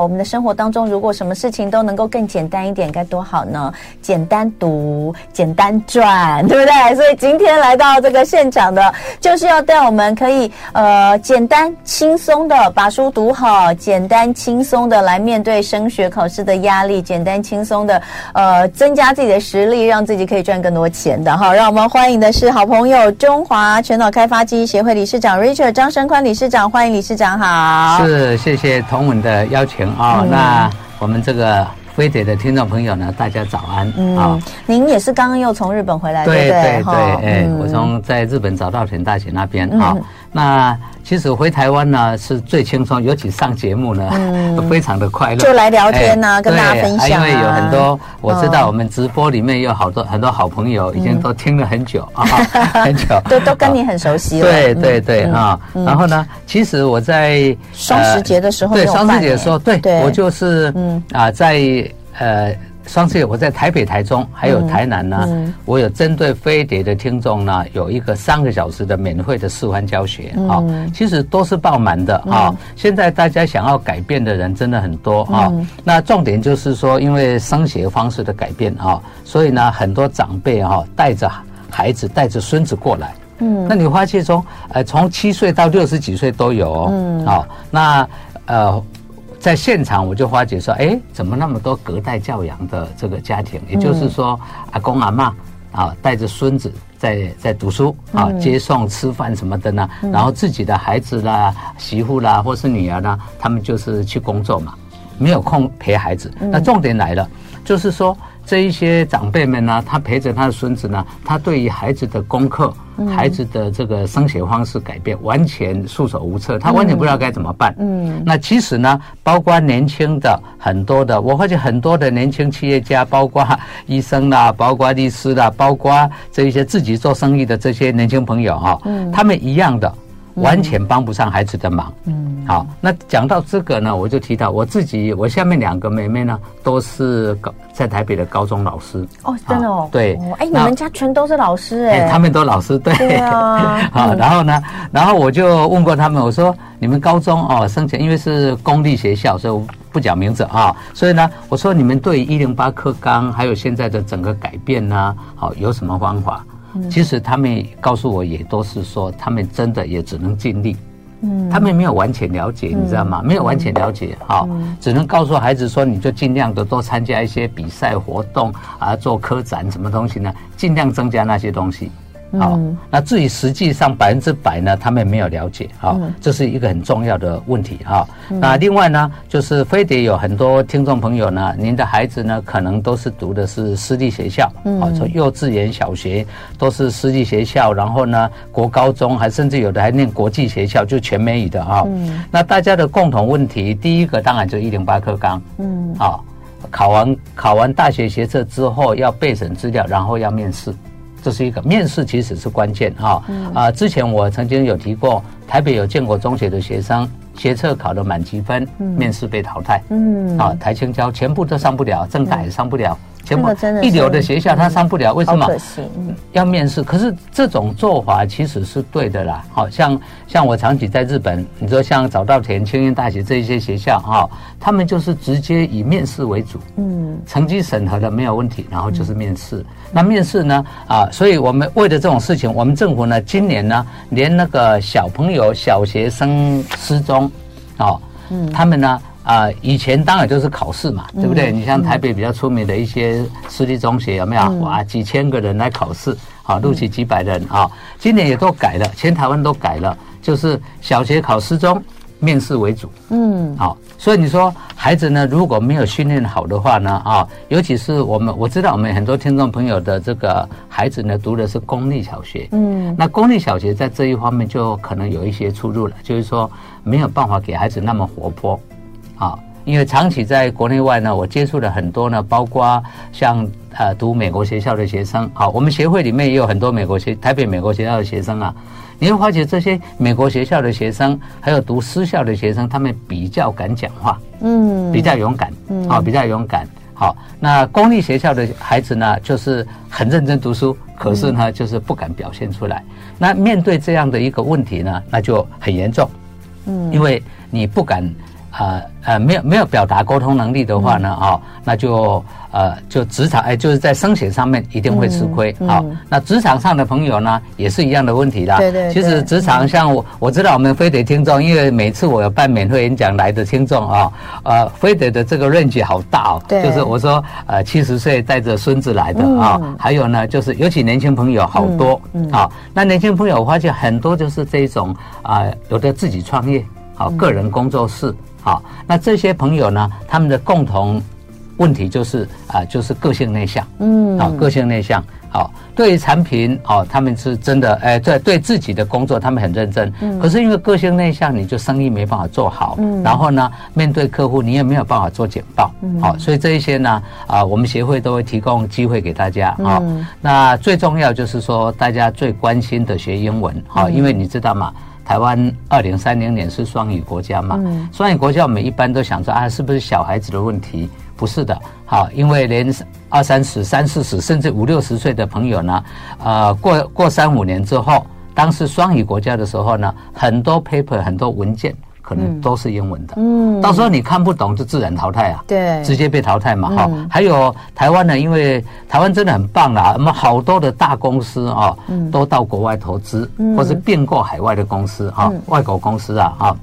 我们的生活当中如果什么事情都能够更简单一点，该多好呢？简单读，简单赚，对不对？所以今天来到这个现场的，就是要带我们可以呃简单轻松的把书读好，简单轻松的来面对升学考试的压力，简单轻松的呃增加自己的实力，让自己可以赚更多钱的哈。让我们欢迎的是好朋友中华全脑开发记忆协会理事长 Richard 张生宽理事长，欢迎理事长好。是，谢谢同文的邀请啊、哦嗯。那我们这个。飞碟的听众朋友呢，大家早安啊、嗯哦！您也是刚刚又从日本回来，对对对，哎、嗯，我从在日本早稻田大学那边啊。那其实回台湾呢是最轻松，尤其上节目呢，嗯、非常的快乐，就来聊天呢、啊，跟大家分享、啊。因为有很多我知道，我们直播里面有好多、嗯、很多好朋友，已经都听了很久、嗯、啊，很久，都都跟你很熟悉了。对对对啊、嗯！然后呢，其实我在双十节的时候，对双十节的时候，对，对我就是嗯啊在。呃，双十节我在台北、台中还有台南呢，嗯嗯、我有针对飞碟的听众呢，有一个三个小时的免费的示范教学啊、嗯哦，其实都是爆满的啊。现在大家想要改变的人真的很多啊。那重点就是说，因为升学方式的改变啊、哦，所以呢，很多长辈哈带着孩子、带着孙子过来。嗯，那你发现从呃从七岁到六十几岁都有哦。嗯，好、哦，那呃。在现场我就发觉说，哎，怎么那么多隔代教养的这个家庭？也就是说，阿公阿妈啊，带着孙子在在读书啊，接送吃饭什么的呢？然后自己的孩子啦、媳妇啦，或是女儿呢，他们就是去工作嘛，没有空陪孩子。那重点来了，就是说。这一些长辈们呢，他陪着他的孙子呢，他对于孩子的功课、嗯、孩子的这个升学方式改变，完全束手无策，他完全不知道该怎么办。嗯，那其实呢，包括年轻的很多的，我发现很多的年轻企业家，包括医生啦，包括律师啦，包括这一些自己做生意的这些年轻朋友哈，嗯，他们一样的。完全帮不上孩子的忙。嗯，好，那讲到这个呢，我就提到我自己，我下面两个妹妹呢，都是高在台北的高中老师。哦，真的哦。对。哎，你们家全都是老师哎。他们都老师，对。对啊。好，然后呢，然后我就问过他们，我说你们高中哦，生前因为是公立学校，所以我不讲名字啊。所以呢，我说你们对一零八课纲还有现在的整个改变呢，好，有什么方法？其实他们告诉我，也都是说，他们真的也只能尽力。嗯，他们没有完全了解，你知道吗？没有完全了解，好，只能告诉孩子说，你就尽量的多参加一些比赛活动啊，做科展什么东西呢？尽量增加那些东西。好，那至于实际上百分之百呢，他们没有了解，好，这是一个很重要的问题哈。那另外呢，就是非得有很多听众朋友呢，您的孩子呢，可能都是读的是私立学校，啊，从幼稚园、小学都是私立学校，然后呢，国高中还甚至有的还念国际学校，就全美语的啊。那大家的共同问题，第一个当然就一零八课纲，嗯，啊，考完考完大学学测之后要备审资料，然后要面试。这是一个面试，其实是关键哈。啊，之前我曾经有提过，台北有建国中学的学生，学测考了满级分，面试被淘汰。嗯，啊，台青交全部都上不了，政改也上不了。全部一流的学校他上不了，为什么？要面试。可是这种做法其实是对的啦。好像像我长期在日本，你说像早稻田、庆应大学这一些学校哈，他们就是直接以面试为主。嗯，成绩审核的没有问题，然后就是面试。那面试呢？啊，所以我们为了这种事情，我们政府呢，今年呢，连那个小朋友、小学生失踪，啊，嗯，他们呢。啊、呃，以前当然就是考试嘛，对不对？嗯、你像台北比较出名的一些私立中学，有没有？嗯、哇，几千个人来考试，好，录取几百人啊、嗯！今年也都改了，全台湾都改了，就是小学考试中面试为主。嗯，好，所以你说孩子呢，如果没有训练好的话呢，啊，尤其是我们我知道我们很多听众朋友的这个孩子呢，读的是公立小学。嗯，那公立小学在这一方面就可能有一些出入了，就是说没有办法给孩子那么活泼。啊，因为长期在国内外呢，我接触了很多呢，包括像呃读美国学校的学生。好，我们协会里面也有很多美国学台北美国学校的学生啊。你会发觉这些美国学校的学生，还有读私校的学生，他们比较敢讲话，嗯，比较勇敢，嗯，好，比较勇敢。好，那公立学校的孩子呢，就是很认真读书，可是呢，就是不敢表现出来。那面对这样的一个问题呢，那就很严重，嗯，因为你不敢。呃呃没有没有表达沟通能力的话呢，哦，那就呃就职场哎就是在升学上面一定会吃亏。好，那职场上的朋友呢也是一样的问题啦。对对。其实职场像我我知道我们飞得听众，因为每次我有办免费演讲来的听众啊，呃飞得的这个 range 好大哦。对。就是我说呃七十岁带着孙子来的啊，还有呢就是尤其年轻朋友好多。嗯。好，那年轻朋友我发现很多就是这种啊，有的自己创业，好个人工作室。好，那这些朋友呢，他们的共同问题就是啊，就是个性内向，嗯，好，个性内向，好，对于产品哦，他们是真的，哎，对，对自己的工作他们很认真，嗯，可是因为个性内向，你就生意没办法做好，嗯，然后呢，面对客户你也没有办法做简报，嗯，好，所以这一些呢，啊，我们协会都会提供机会给大家，啊，那最重要就是说大家最关心的学英文，好，因为你知道吗？台湾二零三零年是双语国家嘛？双语国家我们一般都想着啊，是不是小孩子的问题？不是的，好，因为连二三十、三四十，甚至五六十岁的朋友呢，呃，过过三五年之后，当时双语国家的时候呢，很多 paper、很多文件。可能都是英文的，嗯，到时候你看不懂就自然淘汰啊，对，直接被淘汰嘛，哈。还有台湾呢，因为台湾真的很棒啦，我们好多的大公司啊，都到国外投资，或是并购海外的公司啊，外国公司啊，啊，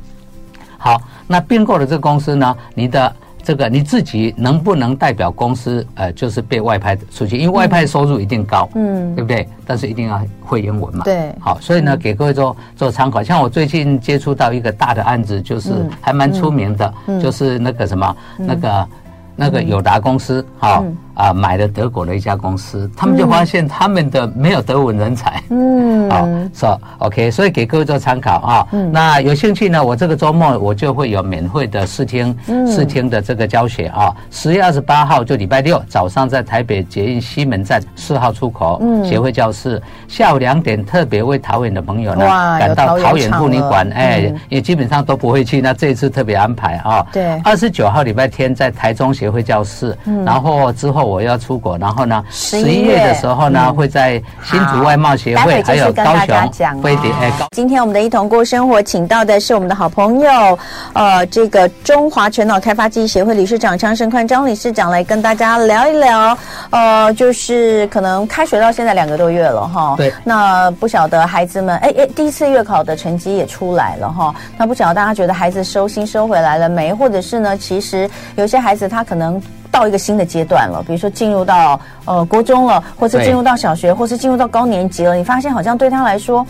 好，那并购的这个公司呢，你的。这个你自己能不能代表公司？呃，就是被外派出去，因为外派收入一定高，嗯，对不对？但是一定要会英文嘛，对。好，所以呢，给各位做做参考。像我最近接触到一个大的案子，就是还蛮出名的，就是那个什么那个。那个友达公司，哈啊，买了德国的一家公司，他们就发现他们的没有德文人才，嗯，好，说 OK，所以给各位做参考啊。那有兴趣呢，我这个周末我就会有免费的试听，试听的这个教学啊。十月二十八号就礼拜六早上在台北捷运西门站四号出口，嗯，协会教室。下午两点特别为桃园的朋友呢赶到桃园妇女馆，哎，也基本上都不会去，那这一次特别安排啊。对，二十九号礼拜天在台中协会教室，嗯、然后之后我要出国，然后呢，十一月的时候呢，嗯、会在新竹外贸协会，还有高雄飞碟。哎，今天我们的一同过生活，请到的是我们的好朋友，呃，这个中华全脑开发记忆协会理事长张胜宽张理事长来跟大家聊一聊。呃，就是可能开学到现在两个多月了哈，对，那不晓得孩子们，哎哎，第一次月考的成绩也出来了哈，那不晓得大家觉得孩子收心收回来了没？或者是呢，其实有些孩子他可能。能到一个新的阶段了，比如说进入到呃国中了，或是进入到小学，或是进入到高年级了。你发现好像对他来说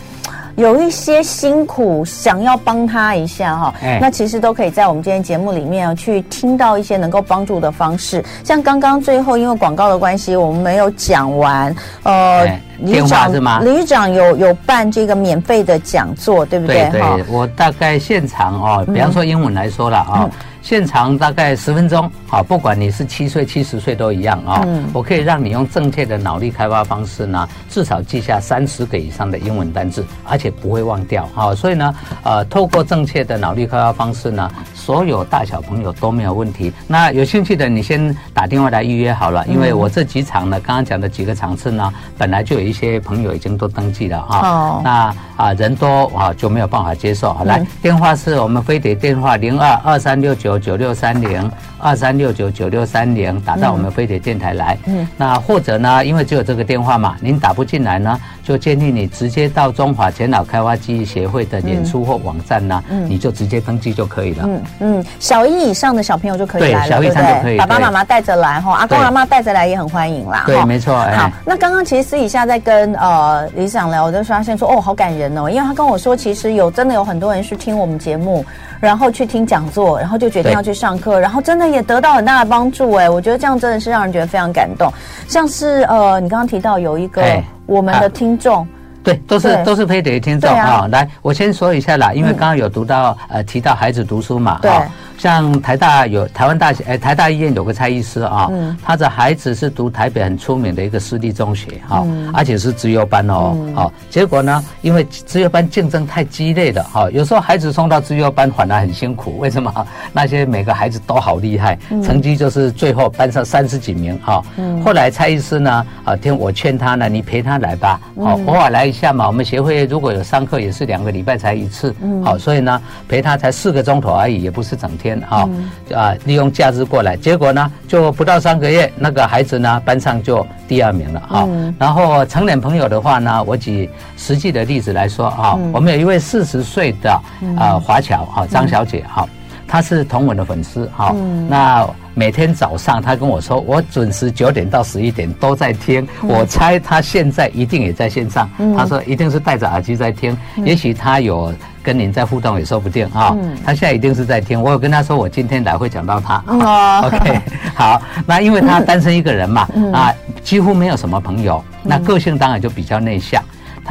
有一些辛苦，想要帮他一下哈。欸、那其实都可以在我们今天节目里面去听到一些能够帮助的方式。像刚刚最后因为广告的关系，我们没有讲完。呃，欸、理事长是吗？理事长有有办这个免费的讲座，对不对？对，对，我大概现场哦，比方说英文来说了啊。嗯嗯现场大概十分钟，好，不管你是七岁、七十岁都一样啊。嗯。我可以让你用正确的脑力开发方式呢，至少记下三十个以上的英文单字，而且不会忘掉。啊，所以呢，呃，透过正确的脑力开发方式呢，所有大小朋友都没有问题。那有兴趣的，你先打电话来预约好了，因为我这几场呢，刚刚讲的几个场次呢，本来就有一些朋友已经都登记了啊。哦。那啊，人多啊就没有办法接受。好，来，电话是我们飞碟电话零二二三六九。九六三零。二三六九九六三零打到我们飞碟电台来。嗯，那或者呢，因为只有这个电话嘛，您打不进来呢，就建议你直接到中华前脑开发记忆协会的脸书或网站呢，嗯，你就直接登记就可以了。嗯嗯，小一以上的小朋友就可以来了，对，小一以上就可以，爸爸妈妈带着来哈，阿公阿妈带着来也很欢迎啦。对，没错。好，那刚刚其实私底下在跟呃理事长聊，我就发现说，哦，好感人哦，因为他跟我说，其实有真的有很多人是听我们节目。然后去听讲座，然后就决定要去上课，然后真的也得到很大的帮助哎，我觉得这样真的是让人觉得非常感动。像是呃，你刚刚提到有一个我们的听众，对，都是都是非得听众啊、哦。来，我先说一下啦，因为刚刚有读到、嗯、呃提到孩子读书嘛，对。哦像台大有台湾大学，哎，台大医院有个蔡医师啊，嗯他的孩子是读台北很出名的一个私立中学哈，而且是资优班哦，好，结果呢，因为资优班竞争太激烈了哈，有时候孩子送到资优班反而很辛苦，为什么？那些每个孩子都好厉害，成绩就是最后班上三十几名哈。后来蔡医师呢，啊，听我劝他呢，你陪他来吧，好，偶尔来一下嘛。我们协会如果有上课，也是两个礼拜才一次，好，所以呢，陪他才四个钟头而已，也不是整天。天啊，啊，利用假日过来，结果呢，就不到三个月，那个孩子呢，班上就第二名了啊。然后成年朋友的话呢，我举实际的例子来说啊，我们有一位四十岁的啊华侨啊张小姐哈，她是同文的粉丝哈，那。每天早上，他跟我说，我准时九点到十一点都在听。我猜他现在一定也在线上。他说一定是戴着耳机在听，也许他有跟您在互动也说不定啊。他现在一定是在听。我有跟他说，我今天来会讲到他。OK，好。那因为他单身一个人嘛，啊，几乎没有什么朋友，那个性当然就比较内向。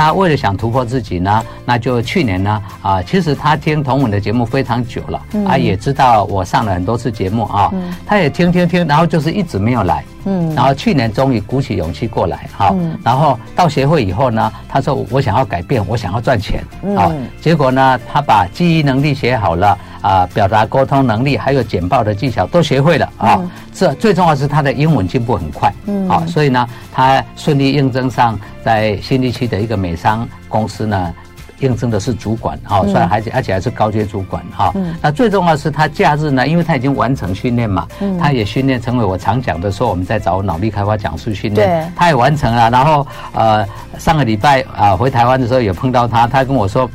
他为了想突破自己呢，那就去年呢啊，其实他听同文的节目非常久了，啊，也知道我上了很多次节目啊，他也听听听，然后就是一直没有来，嗯，然后去年终于鼓起勇气过来哈，然后到协会以后呢，他说我想要改变，我想要赚钱，啊，结果呢，他把记忆能力学好了。啊，表达沟通能力还有简报的技巧都学会了啊！这最重要是他的英文进步很快，嗯，啊，所以呢，他顺利应征上在新地区的一个美商公司呢，应征的是主管啊，虽然而且而且还是高阶主管啊。那最重要是他假日呢，因为他已经完成训练嘛，嗯他也训练成为我常讲的说我们在找脑力开发讲师训练，他也完成了。然后呃，上个礼拜啊回台湾的时候也碰到他，他跟我说。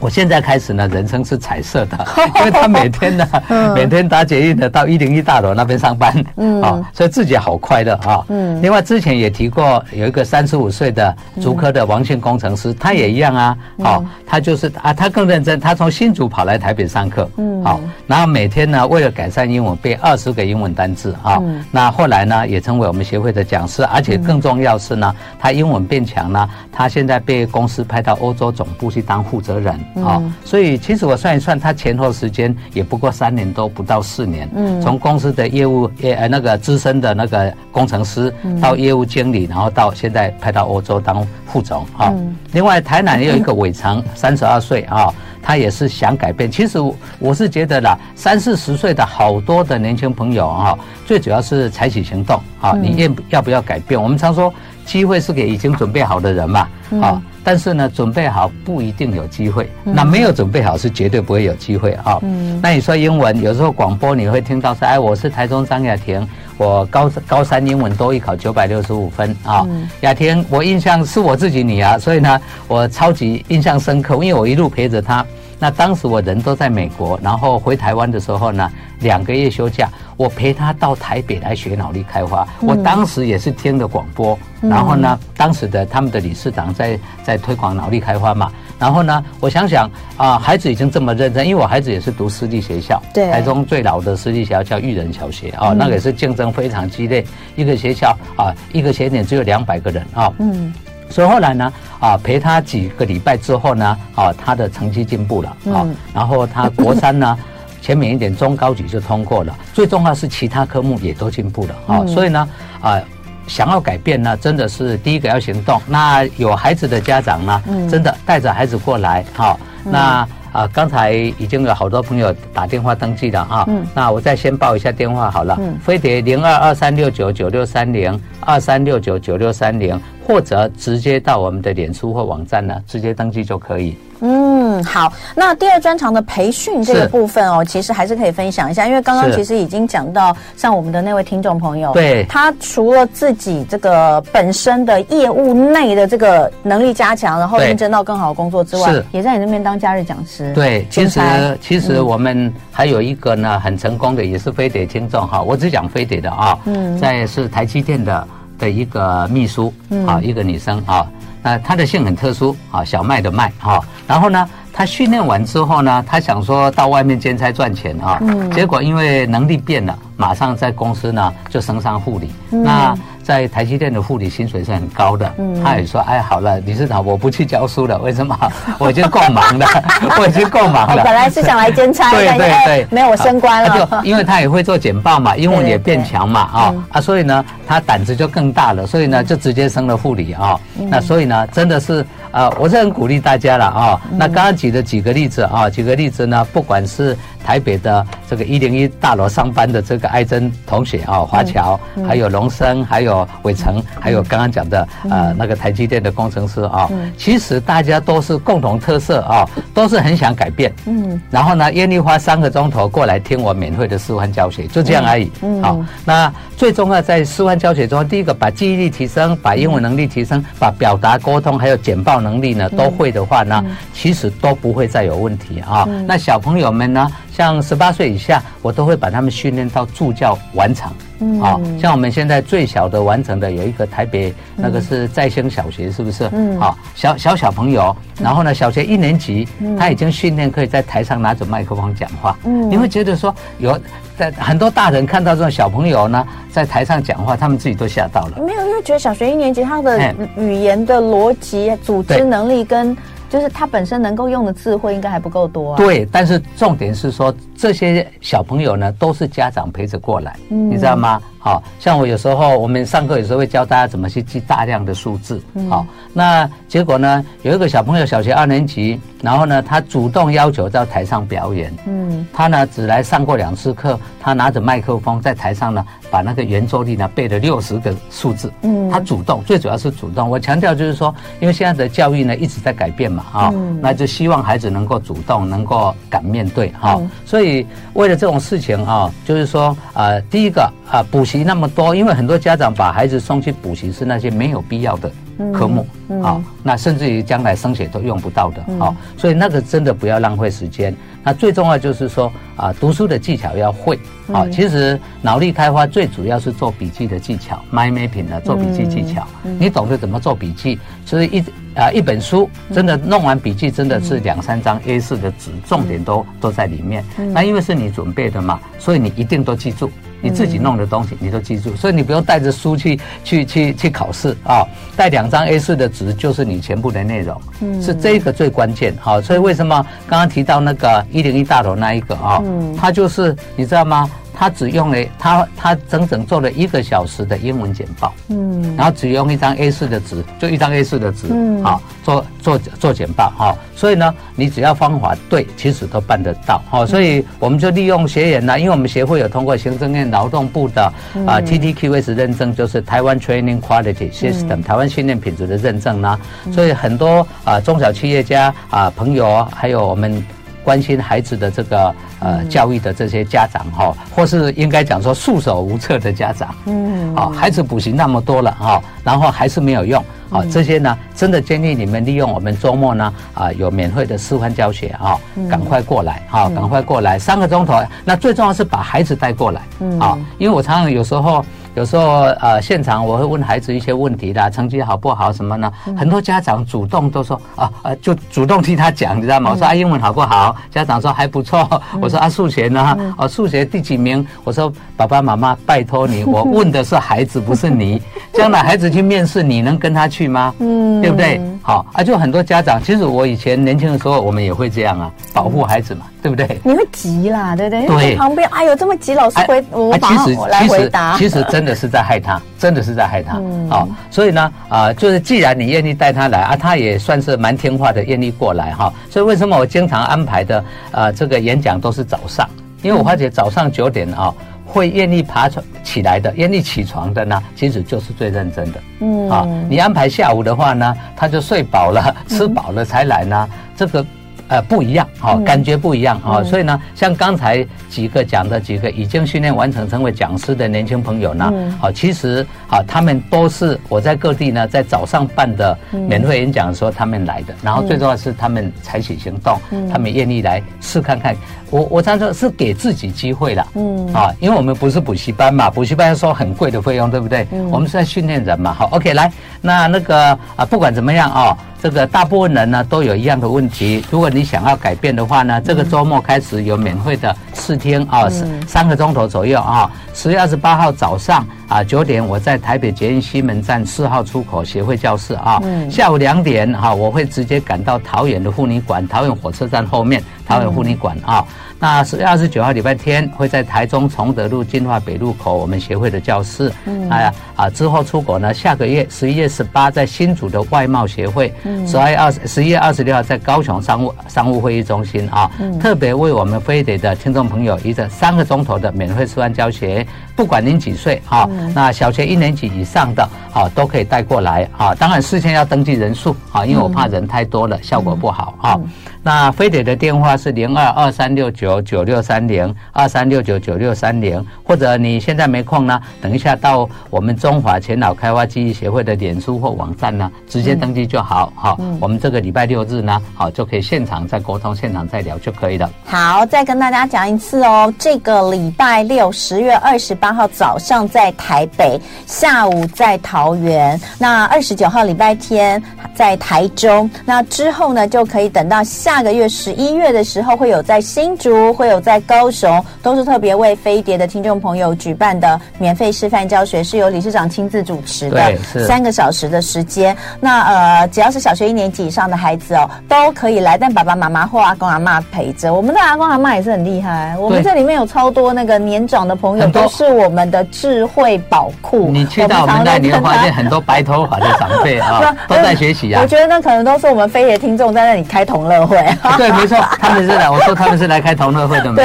我现在开始呢，人生是彩色的，因为他每天呢，每天搭捷运的到一零一大楼那边上班，嗯，啊，所以自己好快乐啊。嗯，另外之前也提过，有一个三十五岁的竹科的王姓工程师，他也一样啊，好，他就是啊，他更认真，他从新竹跑来台北上课，嗯，好，然后每天呢，为了改善英文，背二十个英文单字啊，那后来呢，也成为我们协会的讲师，而且更重要是呢，他英文变强了，他现在被公司派到欧洲总部去当负责人。好，所以其实我算一算，他前后时间也不过三年多，不到四年。嗯，从公司的业务业呃那个资深的那个工程师，到业务经理，然后到现在派到欧洲当副总啊。另外，台南也有一个伟成，三十二岁啊，他也是想改变。其实我是觉得啦，三四十岁的好多的年轻朋友啊，最主要是采取行动啊。你愿要不要改变？我们常说，机会是给已经准备好的人嘛，啊。但是呢，准备好不一定有机会。那没有准备好是绝对不会有机会啊。嗯。那你说英文，有时候广播你会听到说，哎，我是台中张雅婷，我高高三英文多一考九百六十五分啊。雅婷，我印象是我自己女儿，所以呢，我超级印象深刻，因为我一路陪着她。那当时我人都在美国，然后回台湾的时候呢，两个月休假，我陪他到台北来学脑力开发。我当时也是听的广播，然后呢，当时的他们的理事长在在推广脑力开发嘛。然后呢，我想想啊，孩子已经这么认真，因为我孩子也是读私立学校，对，台中最老的私立学校叫育人小学啊，那个也是竞争非常激烈，一个学校啊，一个学年只有两百个人啊。嗯。所以后来呢，啊，陪他几个礼拜之后呢，啊，他的成绩进步了，啊，然后他国三呢，前面一点中高级就通过了，最重要是其他科目也都进步了，啊，所以呢，啊，想要改变呢，真的是第一个要行动。那有孩子的家长呢，真的带着孩子过来，好，那。啊，刚才已经有好多朋友打电话登记了啊。嗯。那我再先报一下电话好了。嗯。飞碟零二二三六九九六三零二三六九九六三零，或者直接到我们的脸书或网站呢，直接登记就可以。嗯，好。那第二专长的培训这个部分哦，其实还是可以分享一下，因为刚刚其实已经讲到，像我们的那位听众朋友，对，他除了自己这个本身的业务内的这个能力加强，然后应征到更好的工作之外，也在你那边当假日讲师。对，其实其实我们还有一个呢，很成功的，也是飞碟听众哈，我只讲飞碟的啊，嗯，在是台积电的的一个秘书啊，一个女生啊。那他的姓很特殊啊，小麦的麦哈。然后呢，他训练完之后呢，他想说到外面兼差赚钱啊。嗯。结果因为能力变了，马上在公司呢就升上护理。嗯。那在台积电的护理薪水是很高的。嗯。他也说：“哎，好了，理事长，我不去教书了。为什么？我已经够忙了，我已经够忙了。”本来是想来兼差，对对对，没有升官了。就因为他也会做简报嘛，英文也变强嘛啊啊，所以呢，他胆子就更大了，所以呢，就直接升了护理啊。那所以呢，真的是。啊，我是很鼓励大家了啊。那刚刚举的几个例子啊，举个例子呢，不管是台北的这个一零一大楼上班的这个艾珍同学啊，华侨，还有龙生，还有伟成，还有刚刚讲的呃那个台积电的工程师啊，其实大家都是共同特色啊，都是很想改变。嗯，然后呢，愿意花三个钟头过来听我免费的示范教学，就这样而已。嗯，好，那最重要在示范教学中，第一个把记忆力提升，把英文能力提升，把表达沟通还有简报能力呢都会的话呢，其实都不会再有问题啊。那小朋友们呢，像十八岁以下，我都会把他们训练到助教完成。嗯，好，像我们现在最小的完成的有一个台北那个是在兴小学，是不是？嗯，好，小小小朋友，然后呢，小学一年级，他已经训练可以在台上拿着麦克风讲话。嗯，你会觉得说有在很多大人看到这种小朋友呢，在台上讲话，他们自己都吓到了。没有，因为觉得小学一年级他的语言的逻辑、组织能力跟。就是他本身能够用的智慧应该还不够多啊。对，但是重点是说，这些小朋友呢，都是家长陪着过来，嗯，你知道吗？好，像我有时候我们上课有时候会教大家怎么去记大量的数字，好，那结果呢，有一个小朋友小学二年级，然后呢，他主动要求到台上表演，嗯，他呢只来上过两次课，他拿着麦克风在台上呢。把那个圆周率呢背了六十个数字，嗯，他主动，最主要是主动。我强调就是说，因为现在的教育呢一直在改变嘛，啊，那就希望孩子能够主动，能够敢面对，哈。所以为了这种事情啊，就是说，呃，第一个啊，补习那么多，因为很多家长把孩子送去补习是那些没有必要的科目，啊，那甚至于将来升学都用不到的，啊，所以那个真的不要浪费时间。那最重要就是说啊，读书的技巧要会啊。其实脑力开发最主要是做笔记的技巧，mind mapping 呢，做笔记技巧。你懂得怎么做笔记，所以一啊一本书真的弄完笔记，真的是两三张 A 四的纸，重点都都在里面。那因为是你准备的嘛，所以你一定都记住。你自己弄的东西，你都记住，所以你不用带着书去去去去考试啊。带两张 A 四的纸就是你全部的内容，嗯是这个最关键。好，所以为什么刚刚提到那个一零一大楼那一个啊？他就是你知道吗？他只用了他他整整做了一个小时的英文简报，嗯，然后只用一张 A 四的纸，就一张 A 四的纸，嗯，好，做做做简报哈。所以呢，你只要方法对，其实都办得到。哦，所以我们就利用学员呢，因为我们协会有通过行政院劳动部的啊 TTQS 认证，就是台湾 Training Quality System，台湾训练品质的认证呢。所以很多啊中小企业家啊朋友，还有我们。关心孩子的这个呃教育的这些家长哈，或是应该讲说束手无策的家长，嗯，好，孩子补习那么多了哈，然后还是没有用，好，这些呢，真的建议你们利用我们周末呢啊有免费的示范教学啊，赶快过来哈，赶快过来三个钟头，那最重要是把孩子带过来，嗯，啊，因为我常常有时候。有时候呃，现场我会问孩子一些问题的，成绩好不好什么呢？很多家长主动都说啊啊，就主动替他讲，你知道吗？我说啊，英文好不好？家长说还不错。我说啊，数学呢？哦，数学第几名？我说爸爸妈妈，拜托你，我问的是孩子，不是你。将来孩子去面试，你能跟他去吗？嗯，对不对？好啊，就很多家长，其实我以前年轻的时候，我们也会这样啊，保护孩子嘛，对不对？你会急啦，对不对？对。旁边哎呦，这么急，老师回我马上来回答。其实真的是在害他，真的是在害他。嗯。好，所以呢，啊、呃，就是既然你愿意带他来啊，他也算是蛮听话的，愿意过来哈。所以为什么我经常安排的呃这个演讲都是早上？因为我发觉早上九点啊。会愿意爬床起来的，愿意起床的呢，其实就是最认真的。嗯，啊，你安排下午的话呢，他就睡饱了、吃饱了才来呢，这个。呃，不一样，好，感觉不一样，好，所以呢，像刚才几个讲的几个已经训练完成成为讲师的年轻朋友呢，好，其实啊，他们都是我在各地呢，在早上办的免费演讲的时候他们来的，然后最重要是他们采取行动，他们愿意来试看看。我我常说是给自己机会了，嗯，啊，因为我们不是补习班嘛，补习班要收很贵的费用，对不对？我们是在训练人嘛，好，OK，来，那那个啊，不管怎么样啊。这个大部分人呢都有一样的问题。如果你想要改变的话呢，这个周末开始有免费的试听啊，三个钟头左右啊。十月二十八号早上啊九点，我在台北捷运西门站四号出口协会教室啊。下午两点哈，我会直接赶到桃园的妇女馆，桃园火车站后面桃园妇女馆啊。那十月二十九号礼拜天会在台中崇德路金华北路口我们协会的教室。嗯，哎呀啊，之后出国呢，下个月十一月十八在新竹的外贸协会。嗯，十二月二十十一月二十六号在高雄商务商务会议中心啊，特别为我们飞碟的听众朋友，一个三个钟头的免费示范教学，不管您几岁啊，那小学一年级以上的啊都可以带过来啊，当然事先要登记人数啊，因为我怕人太多了效果不好啊。那飞碟的电话是零二二三六九九六三零二三六九九六三零，或者你现在没空呢，等一下到我们中华前脑开发记忆协会的脸书或网站呢，直接登记就好。好，我们这个礼拜六日呢，好就可以现场再沟通，现场再聊就可以了。好，再跟大家讲一次哦，这个礼拜六十月二十八号早上在台北，下午在桃园，那二十九号礼拜天在台中，那之后呢就可以等到下。下个月十一月的时候，会有在新竹，会有在高雄，都是特别为飞碟的听众朋友举办的免费示范教学，是由理事长亲自主持的，三个小时的时间。那呃，只要是小学一年级以上的孩子哦，都可以来，但爸爸妈妈或阿公阿妈陪着。我们的阿公阿妈也是很厉害，我们这里面有超多那个年长的朋友，都是我们的智慧宝库。你去到我们那里，你会发现很多白头发的长辈啊，都在学习啊。我觉得那可能都是我们飞碟听众在那里开同乐会。对，没错，他们是来，我说他们是来开同乐会的。对，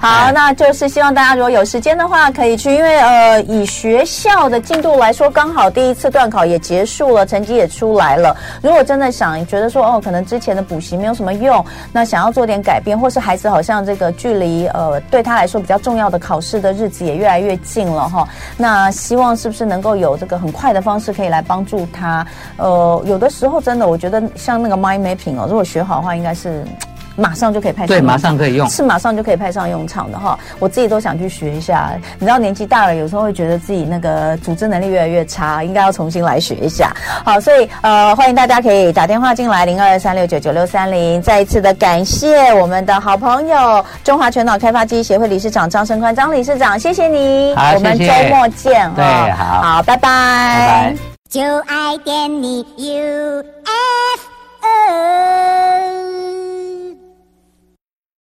好，那就是希望大家如果有时间的话，可以去，因为呃，以学校的进度来说，刚好第一次段考也结束了，成绩也出来了。如果真的想觉得说，哦，可能之前的补习没有什么用，那想要做点改变，或是孩子好像这个距离呃对他来说比较重要的考试的日子也越来越近了哈，那希望是不是能够有这个很快的方式可以来帮助他？呃，有的时候真的，我觉得像那个 mind mapping 哦，如果学好的话，应该是。马上就可以派上用场，对，马上可以用，是马上就可以派上用场的哈。我自己都想去学一下。你知道年纪大了，有时候会觉得自己那个组织能力越来越差，应该要重新来学一下。好，所以呃，欢迎大家可以打电话进来零二二三六九九六三零。再一次的感谢我们的好朋友中华全脑开发记忆协会理事长张生宽张理事长，谢谢你。好，我们周末见。对，好，好，拜拜。拜拜。就爱点你 UFO